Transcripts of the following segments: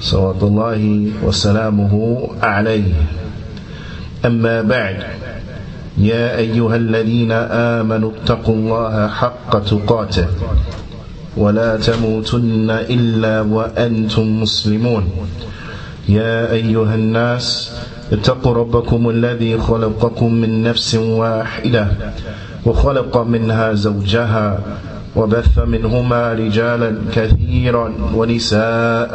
صلوات الله وسلامه عليه. أما بعد يا أيها الذين آمنوا اتقوا الله حق تقاته ولا تموتن إلا وأنتم مسلمون. يا أيها الناس اتقوا ربكم الذي خلقكم من نفس واحدة وخلق منها زوجها وبث منهما رجالا كثيرا ونساء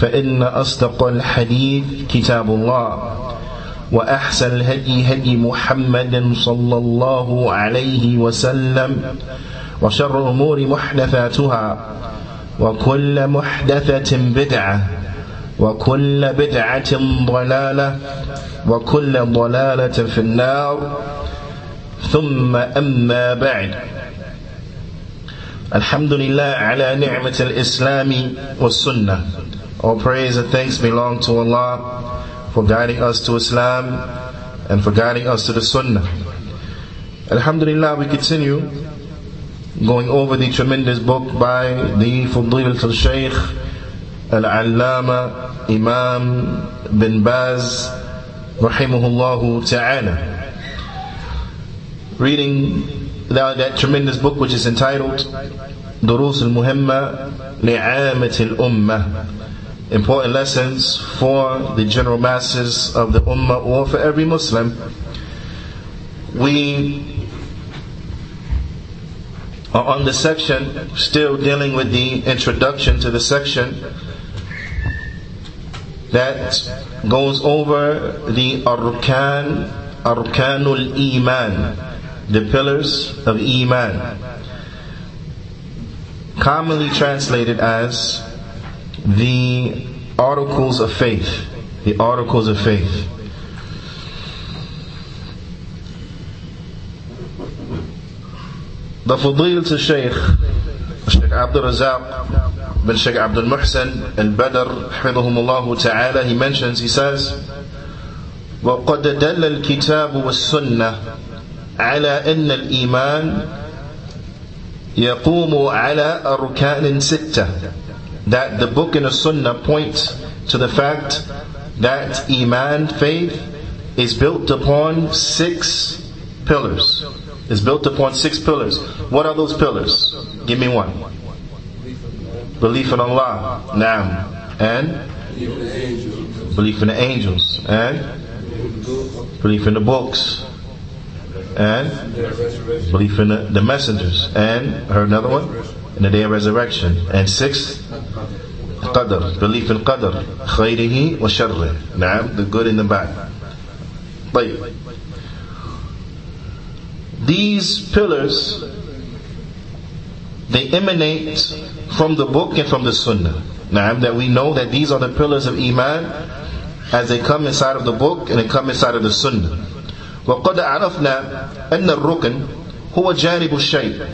فإن أصدق الحديث كتاب الله وأحسن الهدي هدي محمد صلى الله عليه وسلم وشر الأمور محدثاتها وكل محدثة بدعة وكل بدعة ضلالة وكل ضلالة في النار ثم أما بعد. الحمد لله على نعمة الإسلام والسنة. All praise and thanks belong to Allah for guiding us to Islam and for guiding us to the Sunnah. Alhamdulillah, we continue going over the tremendous book by the Fudilat al-Shaykh Al-Allama Imam bin Baz rahimahullah ta'ala. Reading that, that tremendous book which is entitled al-Muhimma li'amat al-Ummah important lessons for the general masses of the Ummah or for every Muslim. We are on the section still dealing with the introduction to the section that goes over the arkan arkanul iman the pillars of iman commonly translated as the articles of faith the articles of faith the Fadilat al-Shaykh Shaykh Abdul Razak bin Shaykh Abdul Muhsin al-Badr حفظهم ta'ala he mentions he says وقد دل الكتاب والسنة على أن الإيمان يقوم على أركان ستة that the book and the sunnah point to the fact that iman faith is built upon six pillars is built upon six pillars. What are those pillars? Give me one. Belief in Allah. Naam. And? Belief in the angels. And? Belief in the books. And? Belief in the, the messengers. And? Heard another one? In the day of resurrection. And sixth? Qadr. Belief in Qadr. Khayrihi wa sharrih. Naam. The good and the bad. طيب these pillars they emanate from the book and from the sunnah now that we know that these are the pillars of iman as they come inside of the book and they come inside of the sunnah وقد عرفنا أن الركن هو جانب الشيء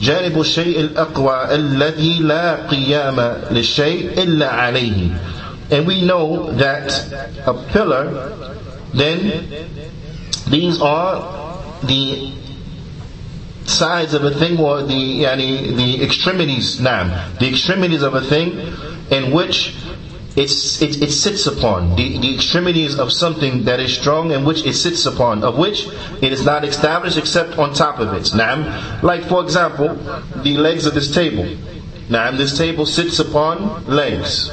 جانب الشيء الأقوى الذي لا قيام للشيء إلا عليه and we know that a pillar then these are the sides of a thing or the yani, the extremities now the extremities of a thing in which it's, it, it sits upon the, the extremities of something that is strong and which it sits upon of which it is not established except on top of it now like for example the legs of this table Now, this table sits upon legs.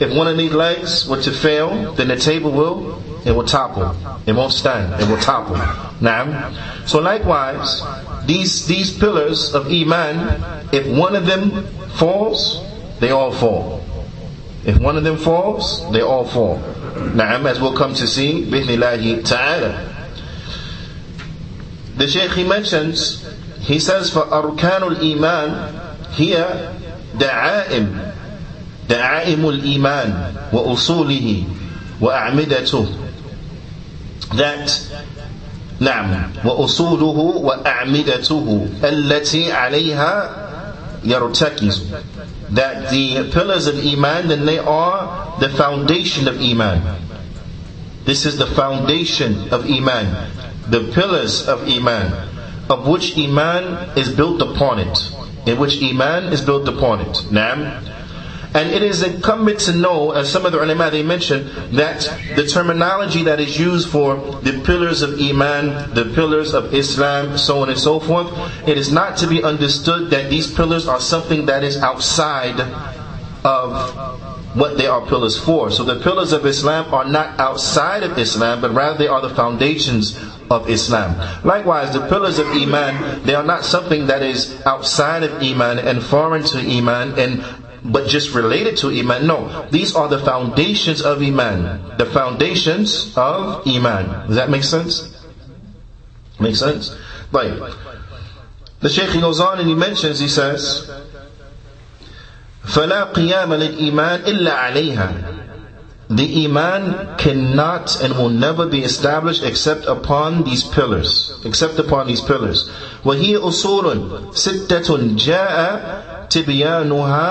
If one of these legs were to fail, then the table will, it will topple. It won't stand. It will topple. Now, so likewise, these, these pillars of Iman, if one of them falls, they all fall. If one of them falls, they all fall. Naam, as we'll come to see, bi'ithnillahi ta'ala. The Shaykh he mentions, he says, for arkanul iman, here, da'aim, دعائم الإيمان وأصوله وأعمدته that نعم وأصوله وأعمدته التي عليها yartakiz. That the pillars of Iman, then they are the foundation of Iman. This is the foundation of Iman. The pillars of Iman. Of which Iman is built upon it. In which Iman is built upon it. Naam and it is incumbent to know, as some of the ulama they mention, that the terminology that is used for the pillars of Iman, the pillars of Islam, so on and so forth, it is not to be understood that these pillars are something that is outside of what they are pillars for. So the pillars of Islam are not outside of Islam, but rather they are the foundations of Islam. Likewise, the pillars of Iman, they are not something that is outside of Iman and foreign to Iman and but just related to Iman. No, these are the foundations of Iman. The foundations of Iman. Does that make sense? Make sense? Right. The Shaykh goes on and he mentions, he says, فَلَا قِيَامَ لِلْإِيمَانِ إِلَّا عَلَيْهَا the iman cannot and will never be established except upon these pillars except upon these pillars وهي أصول ستة جاء تبيانها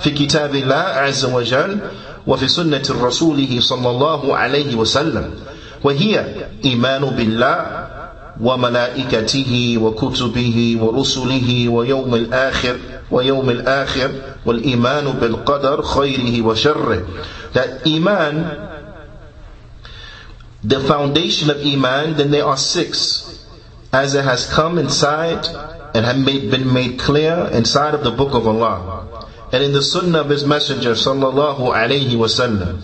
في كتاب الله عز وجل وفي سنة رسوله صلى الله عليه وسلم وهي إيمان بالله وملائكته وكتبه ورسله ويوم الآخر ويوم الآخر والإيمان بالقدر خيره وشره that Iman the foundation of Iman then there are six as it has come inside and have made, been made clear inside of the book of Allah and in the sunnah of his messenger sallallahu alaihi wasallam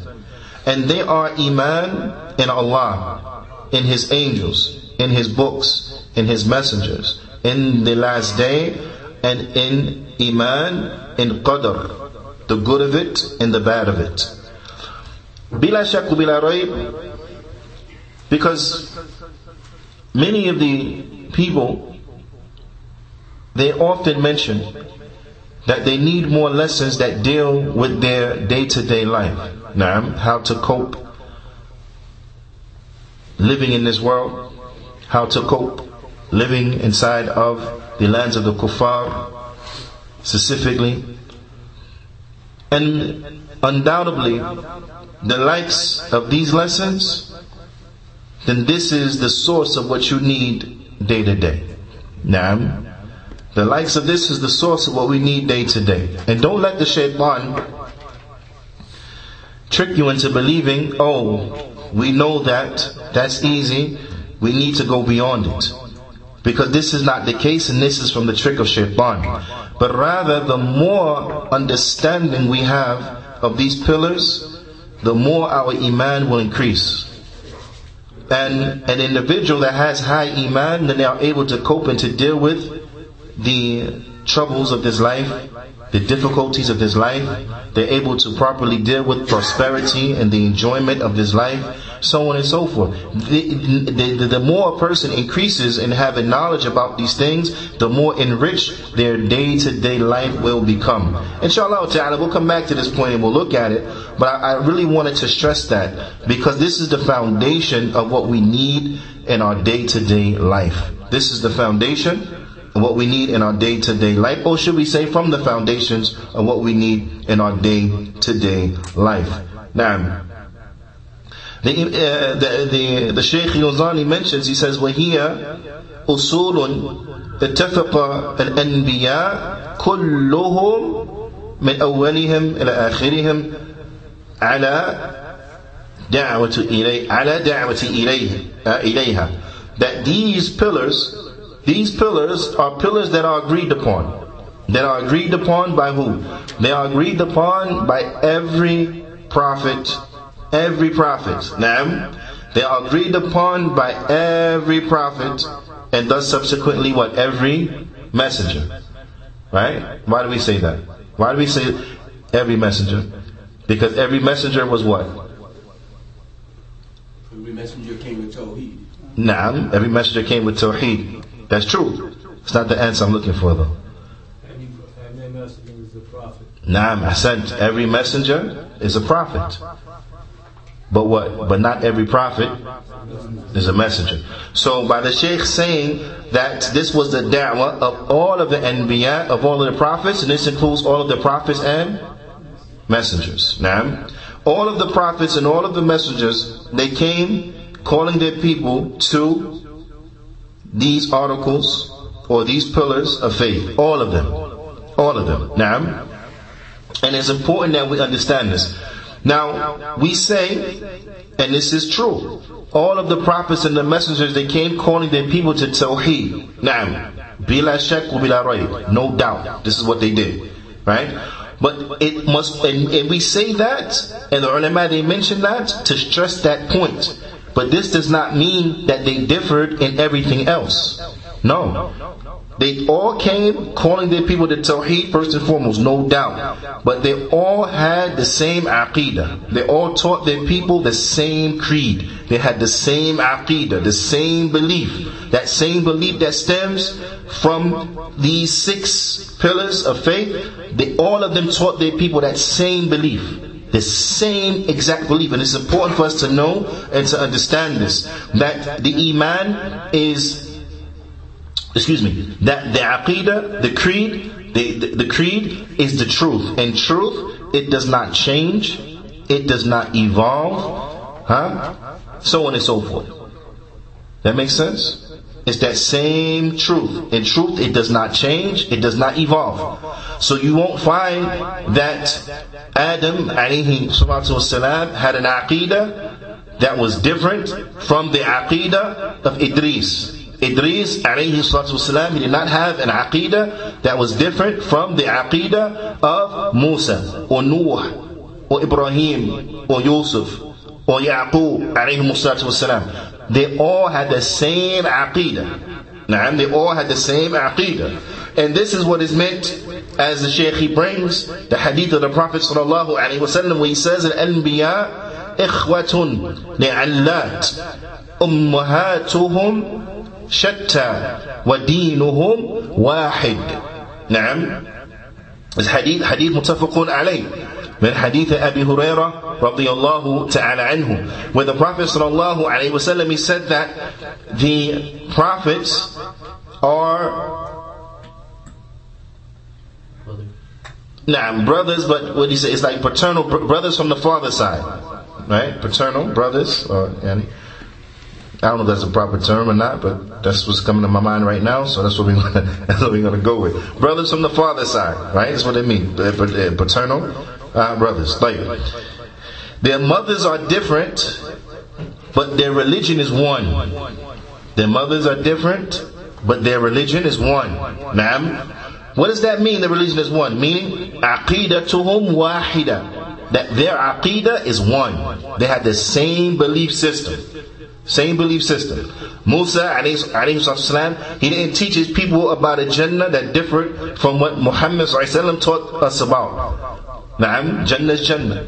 and they are iman in Allah in his angels in his books in his messengers in the last day and in iman in qadr the good of it and the bad of it bila bila because many of the people they often mention that they need more lessons that deal with their day-to-day life. Now, how to cope living in this world, how to cope living inside of the lands of the kuffar specifically. And undoubtedly, the likes of these lessons, then this is the source of what you need day to day. Now, the likes of this is the source of what we need day to day. And don't let the shaitan trick you into believing, oh, we know that, that's easy, we need to go beyond it. Because this is not the case and this is from the trick of shaitan. But rather, the more understanding we have of these pillars, the more our iman will increase. And an individual that has high iman, then they are able to cope and to deal with the troubles of this life, the difficulties of this life. They're able to properly deal with prosperity and the enjoyment of this life, so on and so forth. The, the, the more a person increases in having knowledge about these things, the more enriched their day to day life will become. Inshallah ta'ala, we'll come back to this point and we'll look at it. But I, I really wanted to stress that because this is the foundation of what we need in our day to day life. This is the foundation of what we need in our day to day life, or should we say from the foundations of what we need in our day to day life. Now, the, uh, the, the, the Shaykh Yuzani mentions, he says, وَهِيَ أُصُولٌ اتفق الأنبياء كلهم من أولهم إلى آخرهم على دعوة إليه على دعوة إليه إليها that these pillars these pillars are pillars that are agreed upon. that are agreed upon by who? They are agreed upon by every prophet, every prophet. Now, they are agreed upon by every prophet, and thus subsequently what? Every messenger. Right? Why do we say that? Why do we say every messenger? Because every messenger was what? Every messenger came with Tawheed. Naam, every messenger came with Tawheed. That's true. It's not the answer I'm looking for though. Every, messenger is a prophet. Naam, I said every messenger is a prophet. But what? But not every prophet is a messenger. So by the Shaykh saying that this was the da'wah of all of the anbiya, of all of the prophets, and this includes all of the prophets and messengers. Now, all of the prophets and all of the messengers, they came calling their people to these articles or these pillars of faith. All of them. All of them. Now, and it's important that we understand this. Now, we say, and this is true, all of the prophets and the messengers, they came calling their people to Tawheed. Now, bila shak bila rayb. No doubt. This is what they did. Right? But it must, and, and we say that, and the ulama, they mention that to stress that point. But this does not mean that they differed in everything else. No. They all came calling their people to Tawheed first and foremost, no doubt. But they all had the same aqidah. They all taught their people the same creed. They had the same aqidah, the same belief. That same belief that stems from these six pillars of faith. They, all of them taught their people that same belief the same exact belief. And it's important for us to know and to understand this. That the Iman is excuse me, that the aqidah, the creed, the, the, the, creed is the truth. And truth, it does not change, it does not evolve, huh? So on and so forth. That makes sense? It's that same truth. In truth, it does not change, it does not evolve. So you won't find that Adam alayhi wasalam had an aqidah that was different from the aqidah of Idris. Idris alayhi wasalam, he did not have an aqidah that was different from the aqidah of Musa or Nuh or Ibrahim or Yusuf or Yaqub alayhi wasalam. They all had the same aqidah. Now, they all had the same aqidah. And this is what is meant as the Shaykh he brings the hadith of the Prophet sallallahu alaihi wasallam where he says al-anbiya ikhwatun li'allat شتى ودينهم واحد نعم الحديث حديث متفق عليه من حديث أبي هريرة رضي الله تعالى عنه where the Prophet صلى الله عليه وسلم he said that the prophets are Nah, brothers, but what do you say? It's like paternal brothers from the father side, right? Paternal brothers, or yani, I don't know if that's a proper term or not, but that's what's coming to my mind right now, so that's what we're gonna, that's what we're gonna go with. Brothers from the father side, right? That's what they mean. Paternal uh, brothers. Like, their mothers are different, but their religion is one. Their mothers are different, but their religion is one. Ma'am? What does that mean, the religion is one? Meaning, aqidatuhum wahida. That their aqidah is one. They have the same belief system. Same belief system. Musa alayhi he didn't teach his people about a Jannah that differed from what Muhammad taught us about. Na'am, Jannah is Jannah.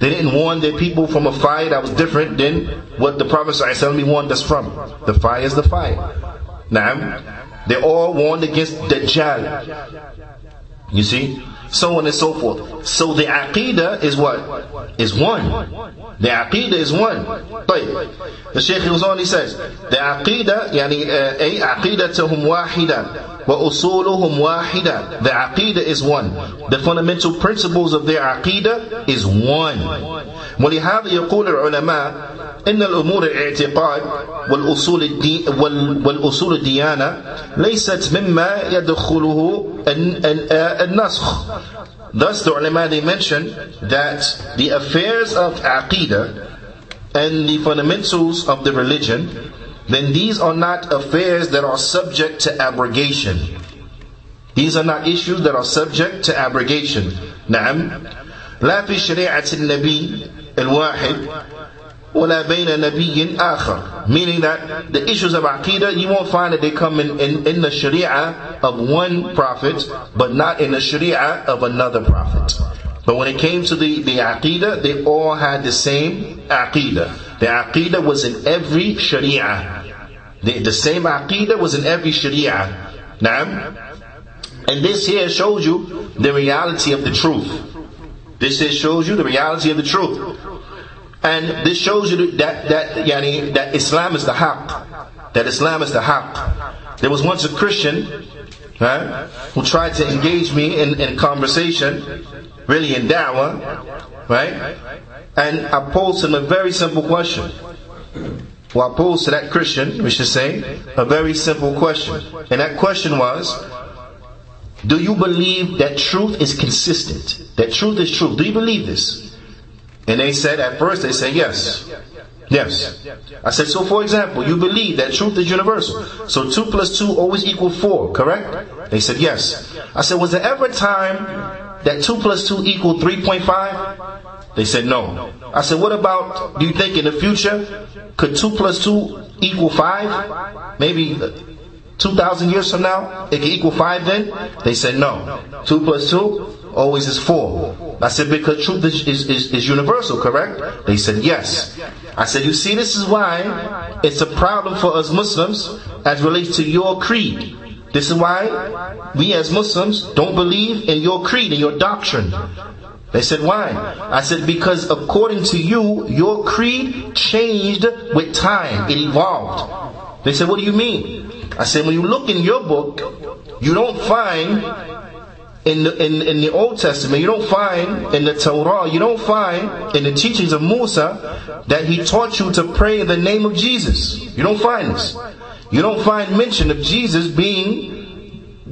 They didn't warn their people from a fire that was different than what the Prophet ﷺ warned us from. The fire is the fire. Na'am. They all warned against Dajjal. You see? So on and so forth. So the aqidah is what? Is one. The aqidah is one. طيب. The Shaykh goes on, he says, the aqidah, يعني, uh, أي عقيدتهم واحدة وأصولهم واحدة. The aqidah is one. The fundamental principles of their aqidah is one. ولهذا يقول العلماء إن الأمور الاعتقاد والأصول الدين والأصول الديانة ليست مما يدخله النسخ. Thus the ulama they mention that the affairs of aqidah and the fundamentals of the religion, then these are not affairs that are subject to abrogation. These are not issues that are subject to abrogation. نعم لا في شريعة النبي الواحد ولا بين نبي آخر meaning that the issues of aqidah you won't find that they come in, in, in the sharia of one prophet but not in the sharia of another prophet but when it came to the, the aqidah they all had the same aqidah the aqidah was in every sharia the, the same aqidah was in every sharia now and this here shows you the reality of the truth this here shows you the reality of the truth and this shows you that that yani, that Islam is the haqq. That Islam is the haqq. There was once a Christian right, who tried to engage me in, in conversation, really in da'wah, right? And I posed him a very simple question. Well, I posed to that Christian, we should say, a very simple question. And that question was, do you believe that truth is consistent? That truth is truth? Do you believe this? And they said, at first, they said, yes. Yes. I said, so for example, you believe that truth is universal. So 2 plus 2 always equal 4, correct? They said, yes. I said, was there ever a time that 2 plus 2 equal 3.5? They said, no. I said, what about, do you think in the future, could 2 plus 2 equal 5? Maybe uh, 2,000 years from now, it can equal 5 then? They said, no. 2 plus 2 always is four. I said, because truth is, is, is, is, universal, correct? They said, yes. I said, you see, this is why it's a problem for us Muslims as relates to your creed. This is why we as Muslims don't believe in your creed and your doctrine. They said, why? I said, because according to you, your creed changed with time. It evolved. They said, what do you mean? I said, when you look in your book, you don't find in the, in, in the Old Testament, you don't find in the Torah, you don't find in the teachings of Musa that he taught you to pray in the name of Jesus. You don't find this. You don't find mention of Jesus being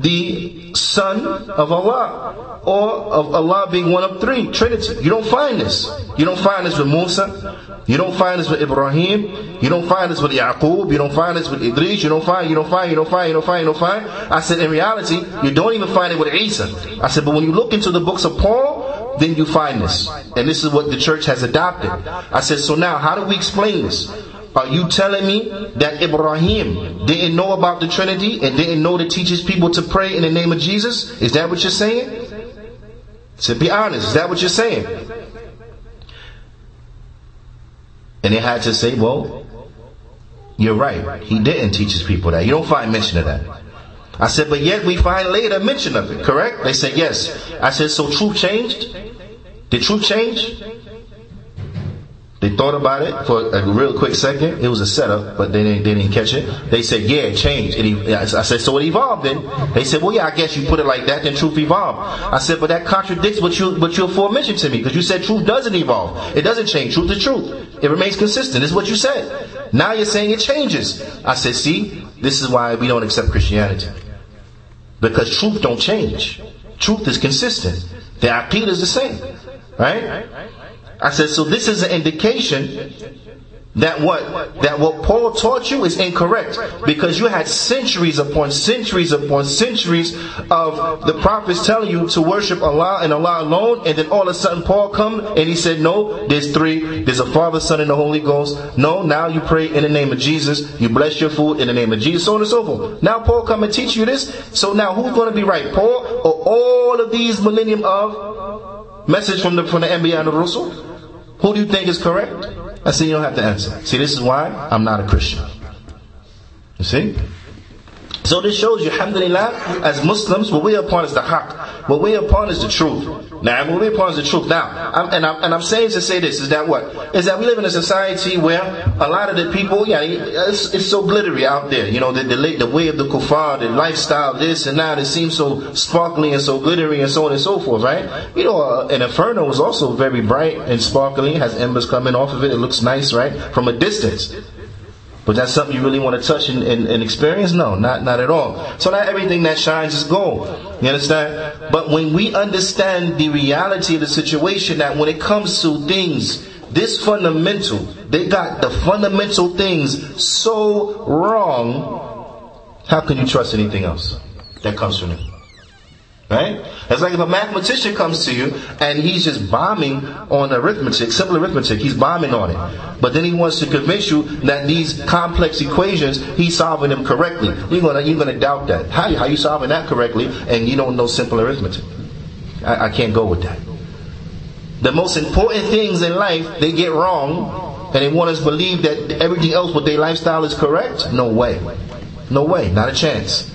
the Son of Allah or of Allah being one of three, Trinity. You don't find this. You don't find this with Musa. You don't find this with Ibrahim. You don't find this with Yaqub. You don't find this with Idris. You don't find, you don't find, you don't find, you don't find, you don't find. I said, in reality, you don't even find it with Isa. I said, but when you look into the books of Paul, then you find this. And this is what the church has adopted. I said, so now, how do we explain this? Are you telling me that Ibrahim didn't know about the Trinity and didn't know to teach his people to pray in the name of Jesus? Is that what you're saying? To be honest, is that what you're saying? And they had to say, well, you're right. He didn't teach his people that. You don't find mention of that. I said, but yet we find later mention of it, correct? They said, yes. I said, so truth changed? Did truth change? They thought about it for a real quick second. It was a setup, but they didn't, they didn't catch it. They said, yeah, it changed. It, I said, so it evolved then. They said, well, yeah, I guess you put it like that, then truth evolved. I said, but that contradicts what you, what you aforementioned to me, because you said truth doesn't evolve. It doesn't change. Truth is truth. It remains consistent. Is what you said. Now you're saying it changes. I said, see, this is why we don't accept Christianity. Because truth don't change. Truth is consistent. The aqidah is the same. Right? I said, so this is an indication that what that what Paul taught you is incorrect because you had centuries upon centuries upon centuries of the prophets telling you to worship Allah and Allah alone, and then all of a sudden Paul come and he said, "No, there's three. There's a Father, Son, and the Holy Ghost. No, now you pray in the name of Jesus. You bless your food in the name of Jesus, so on and so forth. Now Paul come and teach you this. So now who's going to be right, Paul or all of these millennium of message from the from the Anbiya and the? Who do you think is correct? I said, you don't have to answer. See, this is why I'm not a Christian. You see? So this shows you, alhamdulillah, as Muslims, what we're upon is the haqq. What we're upon is the truth. Now, what we're upon is the truth. Now, I'm, and, I'm, and I'm saying to say this, is that what? Is that we live in a society where a lot of the people, yeah, it's, it's so glittery out there. You know, the, the, the way of the kuffar, the lifestyle, this and that, it seems so sparkly and so glittery and so on and so forth, right? You know, uh, an inferno is also very bright and sparkling, has embers coming off of it, it looks nice, right? From a distance. But that's something you really want to touch and, and, and, experience? No, not, not at all. So not everything that shines is gold. You understand? But when we understand the reality of the situation that when it comes to things, this fundamental, they got the fundamental things so wrong, how can you trust anything else that comes from them? Right? It's like if a mathematician comes to you and he's just bombing on arithmetic, simple arithmetic, he's bombing on it. But then he wants to convince you that these complex equations, he's solving them correctly. You're gonna, you're gonna doubt that. How, how you solving that correctly and you don't know simple arithmetic? I, I can't go with that. The most important things in life, they get wrong and they want us to believe that everything else with their lifestyle is correct? No way. No way. Not a chance.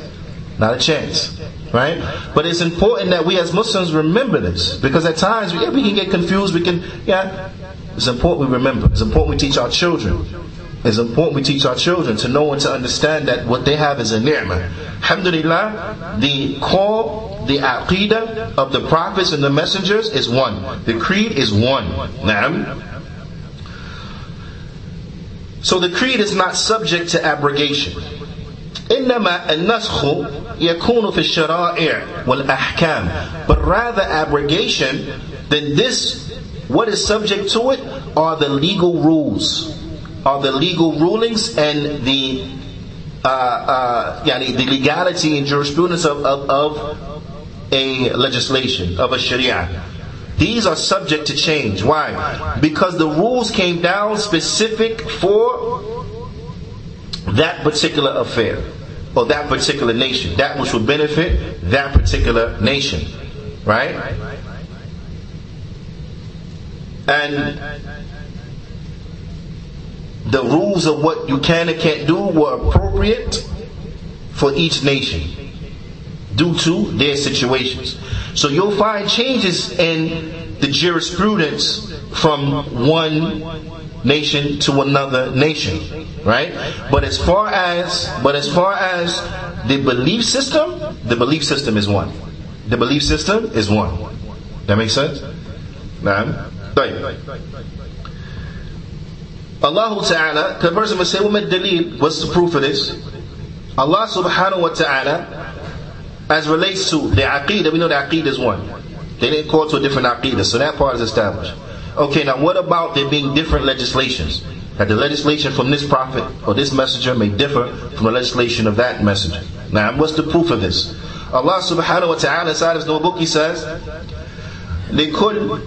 Not a chance. Right? But it's important that we as Muslims remember this. Because at times we, we can get confused, we can, yeah. It's important we remember. It's important we teach our children. It's important we teach our children to know and to understand that what they have is a ni'mah. Alhamdulillah, the call, the aqidah of the prophets and the messengers is one. The creed is one. Naam. So the creed is not subject to abrogation. إنما النسخ يكون في الشرائع والأحكام but rather abrogation then this what is subject to it are the legal rules are the legal rulings and the uh, uh, yani the legality and jurisprudence of, of, of a legislation of a sharia these are subject to change why because the rules came down specific for that particular affair or that particular nation, that which will benefit that particular nation. Right? And the rules of what you can and can't do were appropriate for each nation due to their situations. So you'll find changes in the jurisprudence from one nation to another nation, right? But as far as but as far as the belief system, the belief system is one. The belief system is one. That makes sense? Right. Allah Ta'ala, the person will say, dalil? What's the proof of this? Allah subhanahu wa ta'ala, as relates to the aqidah, we know the aqidah is one. They didn't call to a different aqidah, so that part is established. Okay, now what about there being different legislations? That the legislation from this prophet or this messenger may differ from the legislation of that messenger. Now, what's the proof of this? Allah subhanahu wa ta'ala inside his book, he says, لكل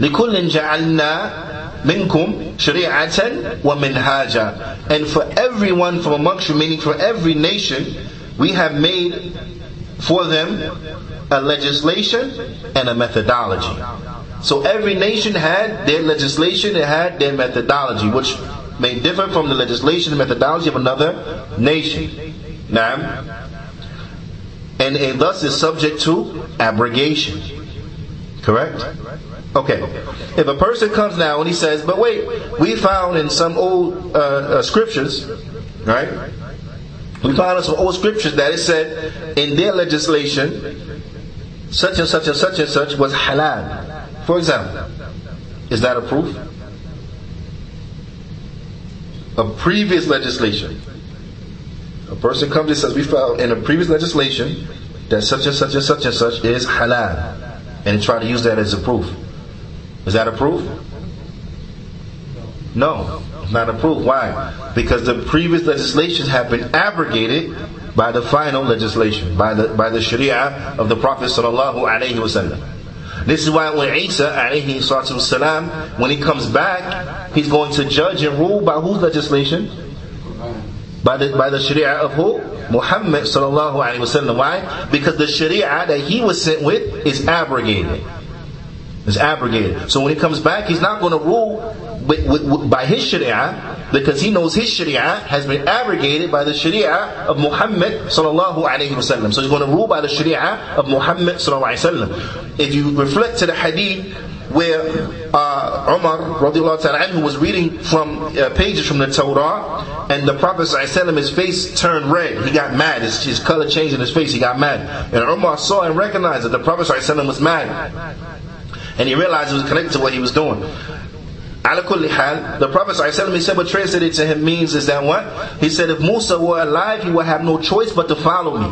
لكل جعلنا منكم شريعة ومنهاجا and for everyone from amongst you meaning for every nation we have made for them a legislation and a methodology. So every nation had their legislation, it had their methodology, which may differ from the legislation and methodology of another nation. Now, and it thus is subject to abrogation. Correct? Okay. If a person comes now and he says, but wait, we found in some old uh, uh, scriptures, right? We found in some old scriptures that it said in their legislation, such and such and such and such was halal. For example, is that a proof? A previous legislation. A person comes and says, we found in a previous legislation that such and such and such and such is halal. And try to use that as a proof. Is that a proof? No, it's not a proof. Why? Because the previous legislations have been abrogated by the final legislation, by the by the Sharia of the Prophet sallallahu alaihi wasallam. This is why when Isa alayhi when he comes back, he's going to judge and rule by whose legislation? By the by the Sharia of who? Muhammad sallallahu alaihi wasallam. Why? Because the Sharia that he was sent with is abrogated. It's abrogated. So when he comes back, he's not going to rule by his Sharia because he knows his Sharia has been abrogated by the Sharia of Muhammad sallallahu alaihi wasallam. So he's going to rule by the Sharia of Muhammad sallallahu alaihi wasallam. If you reflect to the hadith where uh, Umar radiallahu ta'ala anhu was reading from uh, pages from the Torah and the Prophet sallallahu his face turned red. He got mad. His, his color changed in his face. He got mad. And Umar saw and recognized that the Prophet sallallahu was mad. And he realized it was connected to what he was doing. The Prophet ﷺ, he said what translated to him means is that what? He said if Musa were alive, he would have no choice but to follow me.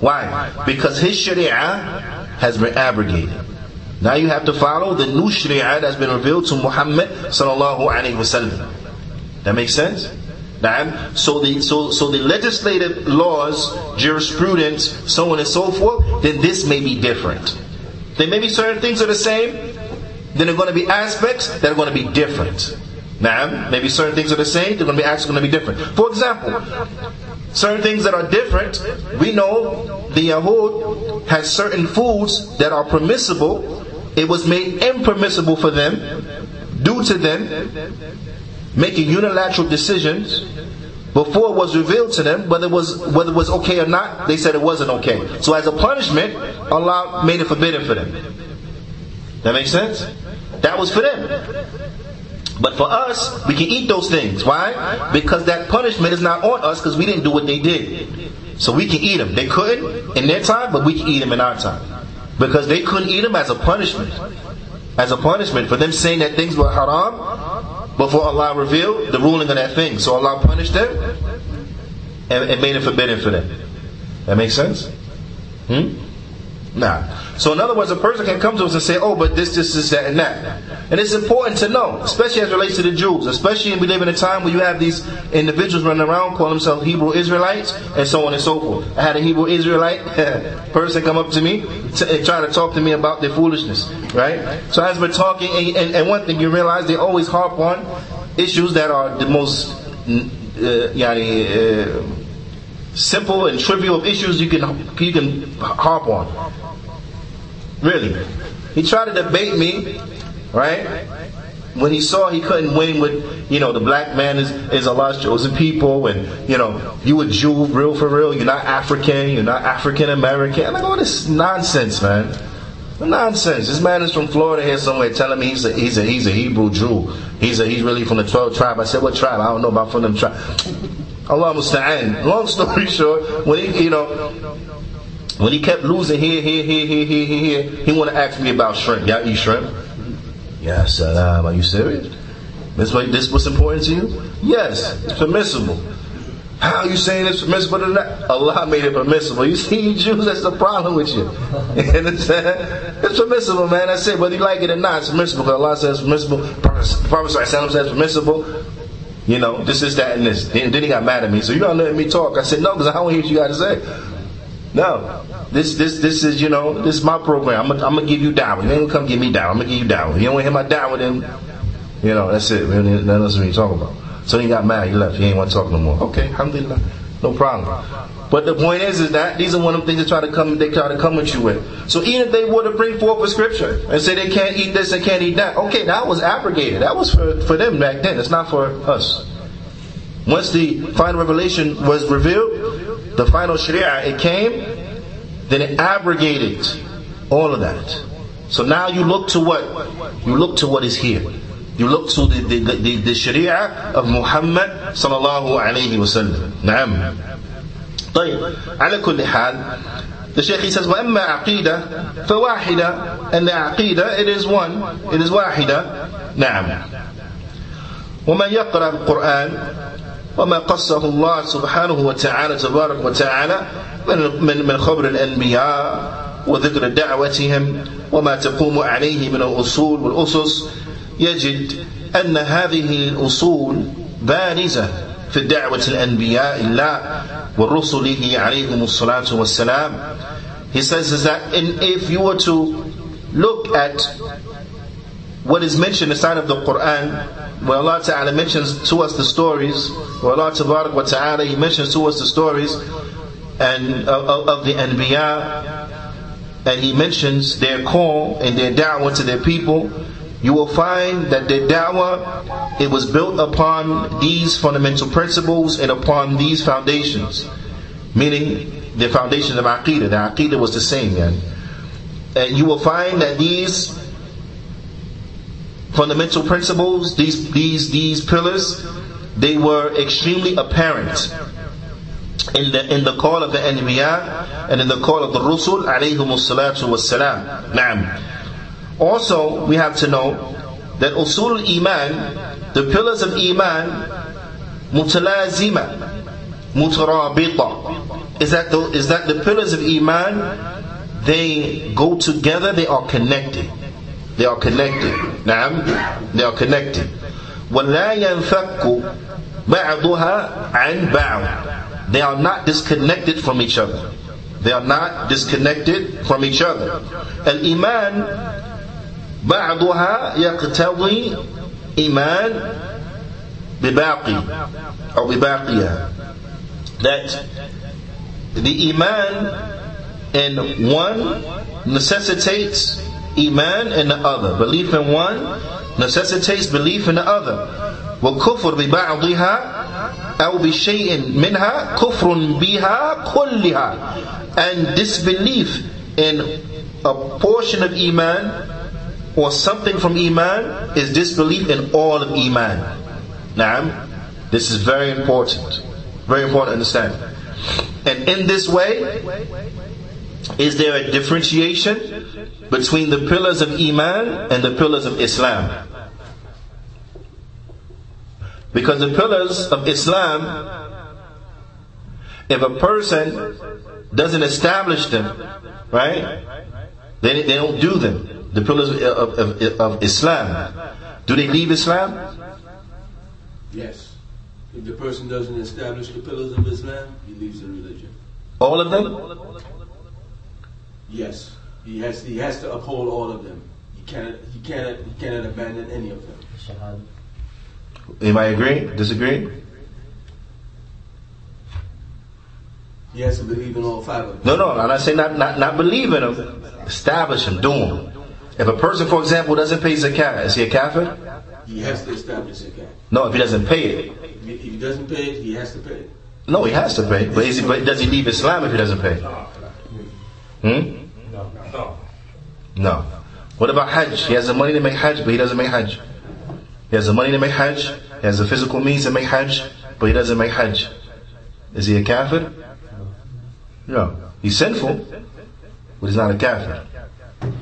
Why? Because his sharia has been abrogated. Now you have to follow the new sharia that's been revealed to Muhammad sallallahu wasallam. That makes sense? So the so so the legislative laws, jurisprudence, so on and so forth, then this may be different. There may be certain things are the same, then there are going to be aspects that are going to be different. Now, maybe certain things are the same, they're going to be actually going to be different. For example, certain things that are different, we know the Yahud has certain foods that are permissible. It was made impermissible for them, due to them making unilateral decisions before it was revealed to them whether it was whether it was okay or not they said it wasn't okay so as a punishment allah made it forbidden for them that makes sense that was for them but for us we can eat those things why because that punishment is not on us because we didn't do what they did so we can eat them they couldn't in their time but we can eat them in our time because they couldn't eat them as a punishment as a punishment for them saying that things were haram before Allah revealed the ruling of that thing. So Allah punished them and, and made it forbidden for them. That makes sense? Hmm? Nah. So in other words, a person can come to us and say, oh, but this, this, this, that, and that. And it's important to know, especially as it relates to the Jews, especially we live in a time where you have these individuals running around calling themselves Hebrew Israelites and so on and so forth. I had a Hebrew Israelite person come up to me and try to talk to me about their foolishness, right? So as we're talking, and, and, and one thing you realize, they always harp on issues that are the most, uh, uh, simple and trivial issues you can you can harp on. Really. He tried to debate me, right? When he saw he couldn't win with, you know, the black man is, is Allah's chosen people, and, you know, you a Jew, real for real, you're not African, you're not African American. I'm like, oh, this nonsense, man. Nonsense. This man is from Florida here somewhere telling me he's a, he's a, he's a Hebrew Jew. He's a, he's really from the 12 tribe. I said, what tribe? I don't know about from them tribe. Allah musta'an. Long story short, when he, you know, when he kept losing here, here, here, here, here, here, here, he want to ask me about shrimp. Y'all eat shrimp? Yes, salam. Um, are you serious? This what this what's important to you? Yes, it's permissible. How are you saying it's permissible to that? Allah made it permissible. You see, you Jews, that's the problem with you. It's permissible, man. That's it. Whether you like it or not, it's permissible. Because Allah says permissible. The Prophet says permissible. You know, this is that and this. Then, then he got mad at me. So you don't let me talk. I said, no, because I don't hear what you got to say. No. This this this is, you know, this is my program. I'm gonna, give you dawah. You ain't gonna come give me dawah. I'm gonna give you dawah. You don't want to hear my dawah, then, you know, that's it. Nothing else we talk about. So he got mad. He left. He ain't want to talk no more. Okay, alhamdulillah. No problem. But the point is, is that these are one of the things they try to come, they try to come with you with. So even if they were to bring forth a scripture and say they can't eat this and can't eat that, okay, that was abrogated. That was for, for them back then. It's not for us. Once the final revelation was revealed, the final sharia, it came, then it abrogated all of that. So now you look to what? You look to what is here. You look to the, the, the, the Sharia of Muhammad sallallahu alayhi wa sallam. نعم. طيب على كل حال the Shaykh he says وأما عقيدة فواحدة and the عقيدة it is one it is واحدة نعم ومن يقرأ القرآن وما قصه الله سبحانه وتعالى تبارك وتعالى من من خبر الأنبياء وذكر دعوتهم وما تقوم عليه من الأصول والأسس. يجد أن هذه الأصول بارزة في دعوة الأنبياء الله ورسله عليهم الصلاة والسلام. He says that in, if you were to look at what is mentioned inside of the Quran, where Allah Ta'ala mentions to us the stories, where Allah Ta'ala He mentions to us the stories and of, of the Anbiya, and He mentions their call and their da'wah to their people, you will find that their da'wah, it was built upon these fundamental principles and upon these foundations. Meaning, the foundation of Aqidah. The Aqidah was the same, man. And you will find that these fundamental principles, these, these, these pillars, they were extremely apparent in the, in the call of the Anbiya and in the call of the Rusul alayhum salatu wassalam. Also, we have to know that usul iman, the pillars of iman, mutalazima, mutarabita. Is that the, is that the pillars of iman, they go together, they are connected. They are connected. نعم. They are connected. ولا ينفك بعضها عن بعض. They are not disconnected from each other. They are not disconnected from each other. الإيمان بعضها يقتضي إيمان بباقي أو بباقيها. That the iman in one necessitates iman in the other. Belief in one necessitates belief in the other. والكفر ببعضها أو بشيء منها كفر بها كلها and disbelief in a portion of iman or something from iman is disbelief in all of iman. Naam, this is very important. Very important to understand. And in this way, is there a differentiation between the pillars of Iman and the pillars of Islam? Because the pillars of Islam, if a person doesn't establish them, right, they, they don't do them. The pillars of, of, of, of Islam. Do they leave Islam? Yes. If the person doesn't establish the pillars of Islam, he leaves the religion. All of them? Yes, he has. He has to uphold all of them. He cannot. He cannot. He cannot abandon any of them. Anybody agree? Disagree? He has to believe in all five of them. No, no. I'm not saying not not, not believe in them. Establish them. Do them. If a person, for example, doesn't pay zakat, is he a kafir? He has to establish zakat. No, if he doesn't pay it. If he doesn't pay it, he has to pay it. No, he has to pay. But, is he, but does he leave Islam if he doesn't pay? Hmm? No. What about Hajj? He has the money to make Hajj, but he doesn't make Hajj. He has the money to make Hajj. He has the physical means to make Hajj, but he doesn't make Hajj. Is he a kafir? No. He's sinful, but he's not a kafir.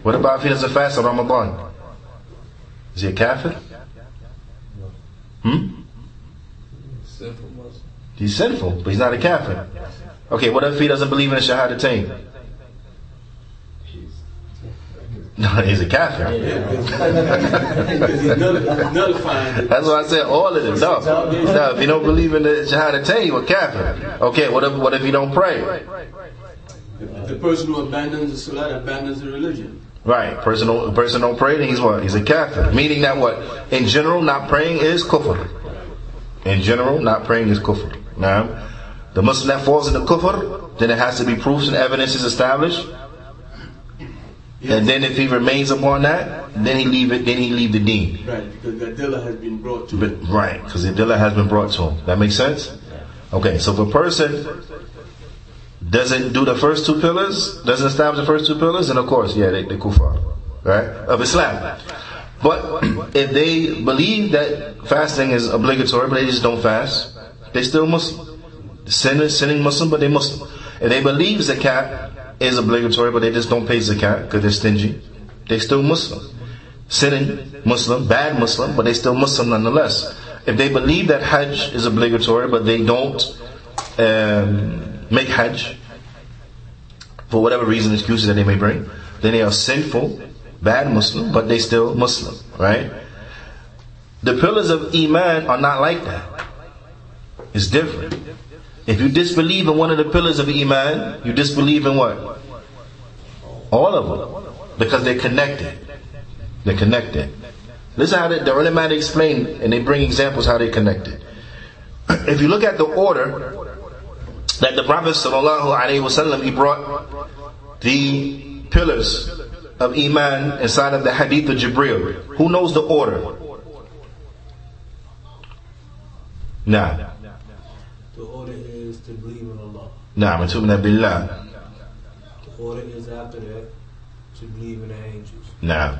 What about if he doesn't fast on Ramadan? Is he a kafir? Hmm? He's sinful, but he's not a kafir. Okay, what if he doesn't believe in the Shahadatain? No, he's a kafir. Because he's nullifying. That's why I said all of them. No, no. If you don't believe in the Shahadatain, you're a kafir. Okay, what if what if you don't pray? The person who abandons the salah abandons the religion. Right. Person don't, person don't pray, then he's what? He's a kafir. Meaning that what? In general, not praying is kufr. In general, not praying is kufr. Now, the Muslim that falls into kufr, then it has to be proofs and evidences established. And then if he remains upon that, then he leave it. Then he leave the deen. Right, because the adillah has been brought to But, him. right, because the adillah has been brought to him. That makes sense? Okay, so if a person doesn't do the first two pillars, doesn't establish the first two pillars, then of course, yeah, they, they kuffar, right? Of Islam. But if they believe that fasting is obligatory, but they just don't fast, they still Muslim. Sinning, sinning Muslim, but they Muslim. If they believe zakat is obligatory, but they just don't pay zakat because they're stingy, they still Muslim. Sinning Muslim, bad Muslim, but they still Muslim nonetheless. If they believe that Hajj is obligatory, but they don't um, make Hajj, for whatever reason, excuses that they may bring, then they are sinful, bad Muslim, but they still Muslim, right? The pillars of Iman are not like that. It's different. If you disbelieve in one of the pillars of Iman, you disbelieve in what? All of them. Because they're connected. They're connected. Listen how the, the ulama explain, and they bring examples how they're connected. If you look at the order that the Prophet wasallam he brought the pillars of iman inside of the hadith of Jibril. Who knows the order? Nah. In Allah. Nah, Matubna billah. The order is after that to believe in the angels. Nah.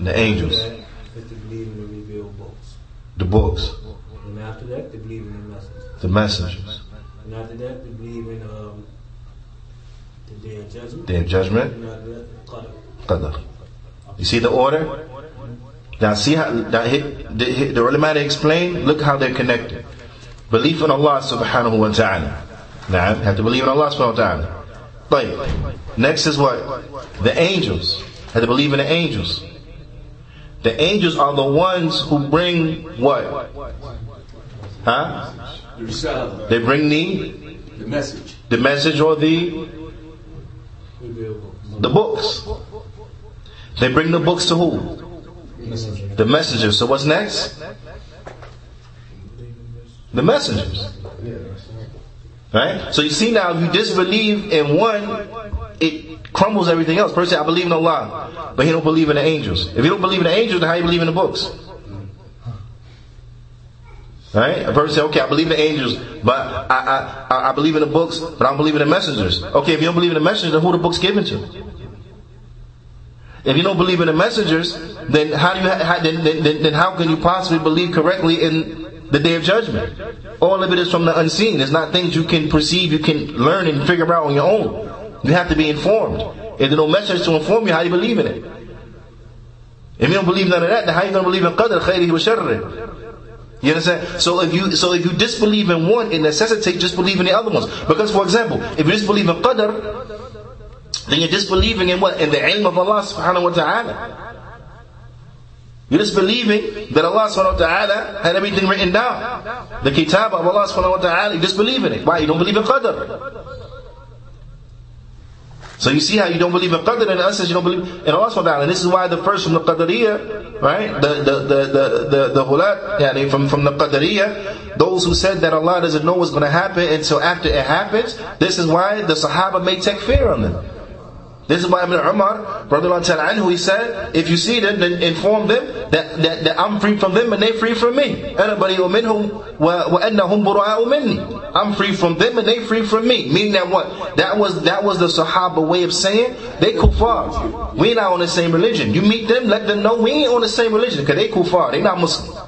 The angels. After that to believe in the revealed books. The books. And after that, to believe in the messengers. The messengers. And after that, to believe in um, the day of judgment. Day of judgment. And after that, Qadr. Qadr. You see the order? Now see how now, hit, the, the ulama they explain, look how they're connected. Belief in Allah subhanahu wa ta'ala. Now, have to believe in Allah subhanahu wa ta'ala. But next is what? The angels. Have to believe in the angels. The angels are the ones who bring what? Huh? The They bring the The message. the message or the the books. They bring the books to who? The messengers. So what's next? The messengers. Right? So you see now, if you disbelieve in one, it crumbles everything else. Person, I believe in Allah, but he don't believe in the angels. If you don't believe in the angels, then how you believe in the books? Right? A person say, okay, I believe in the angels, but I, I, I believe in the books, but I don't believe in the messengers. Okay, if you don't believe in the messengers, then who the books given to? If you don't believe in the messengers, then how do you then, then, then how can you possibly believe correctly in the day of judgment? All of it is from the unseen. It's not things you can perceive, you can learn and figure out on your own. You have to be informed. If there's no message to inform you, how do you believe in it? If you don't believe none of that, then how are you going to believe in qadr, khayrihi wa sharrih? You understand? So if you so if you disbelieve in one, it necessitates disbelieving in the other ones. Because for example, if you disbelieve in qadr, then you're disbelieving in what? In the ilm of Allah subhanahu wa ta'ala. You're disbelieving that Allah subhanahu wa ta'ala had everything written down. The kitab of Allah subhanahu wa ta'ala, you disbelieve in it. Why? You don't believe in qadr. So you see how you don't believe in Qadr, and in essence you don't believe in Allah subhanahu wa And this is why the first from the Qadariyah, right? The the the the the, the hulat, yani from, from the Qadariyah, those who said that Allah doesn't know what's going to happen until after it happens, this is why the Sahaba made takfir on them. This is why Ibn Umar, anhu, he said, if you see them, then inform them that, that, that I'm free from them and they free from me. Whom well and the humburu I'm free from them and they free from me. Meaning that what? That was that was the Sahaba way of saying they kuffar. We not on the same religion. You meet them, let them know we ain't on the same religion because they kuffar. They not Muslim.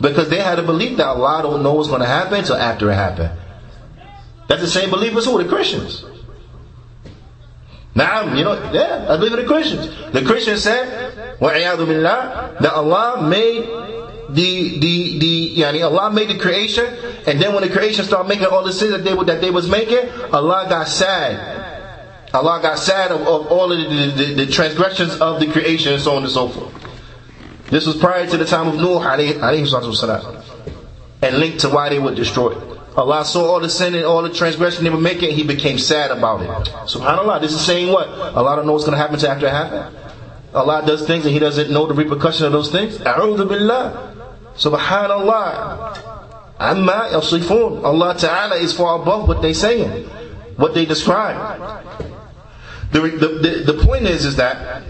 Because they had a belief that Allah don't know what's going to happen until after it happened. That's the same belief as who? The Christians. Now, you know, yeah, I believe in the Christians. The Christians said, وَعِيَاذُ بِاللَّهِ that Allah made the the the yani Allah made the creation, and then when the creation started making all the sins that they that they was making, Allah got sad. Allah got sad of, of all of the, the, the, transgressions of the creation and so on and so forth. This was prior to the time of Nuh alayhi, alayhi and linked to why they were destroyed. Allah saw all the sin and all the transgression they were making, He became sad about it. SubhanAllah, this is saying what? Allah don't know what's going to happen until after it happens. Allah does things and He doesn't know the repercussion of those things. A'udhu billah. SubhanAllah. Amma yasifun. Allah Ta'ala is far above what they saying, what they describe. The, the, the, the point is, is that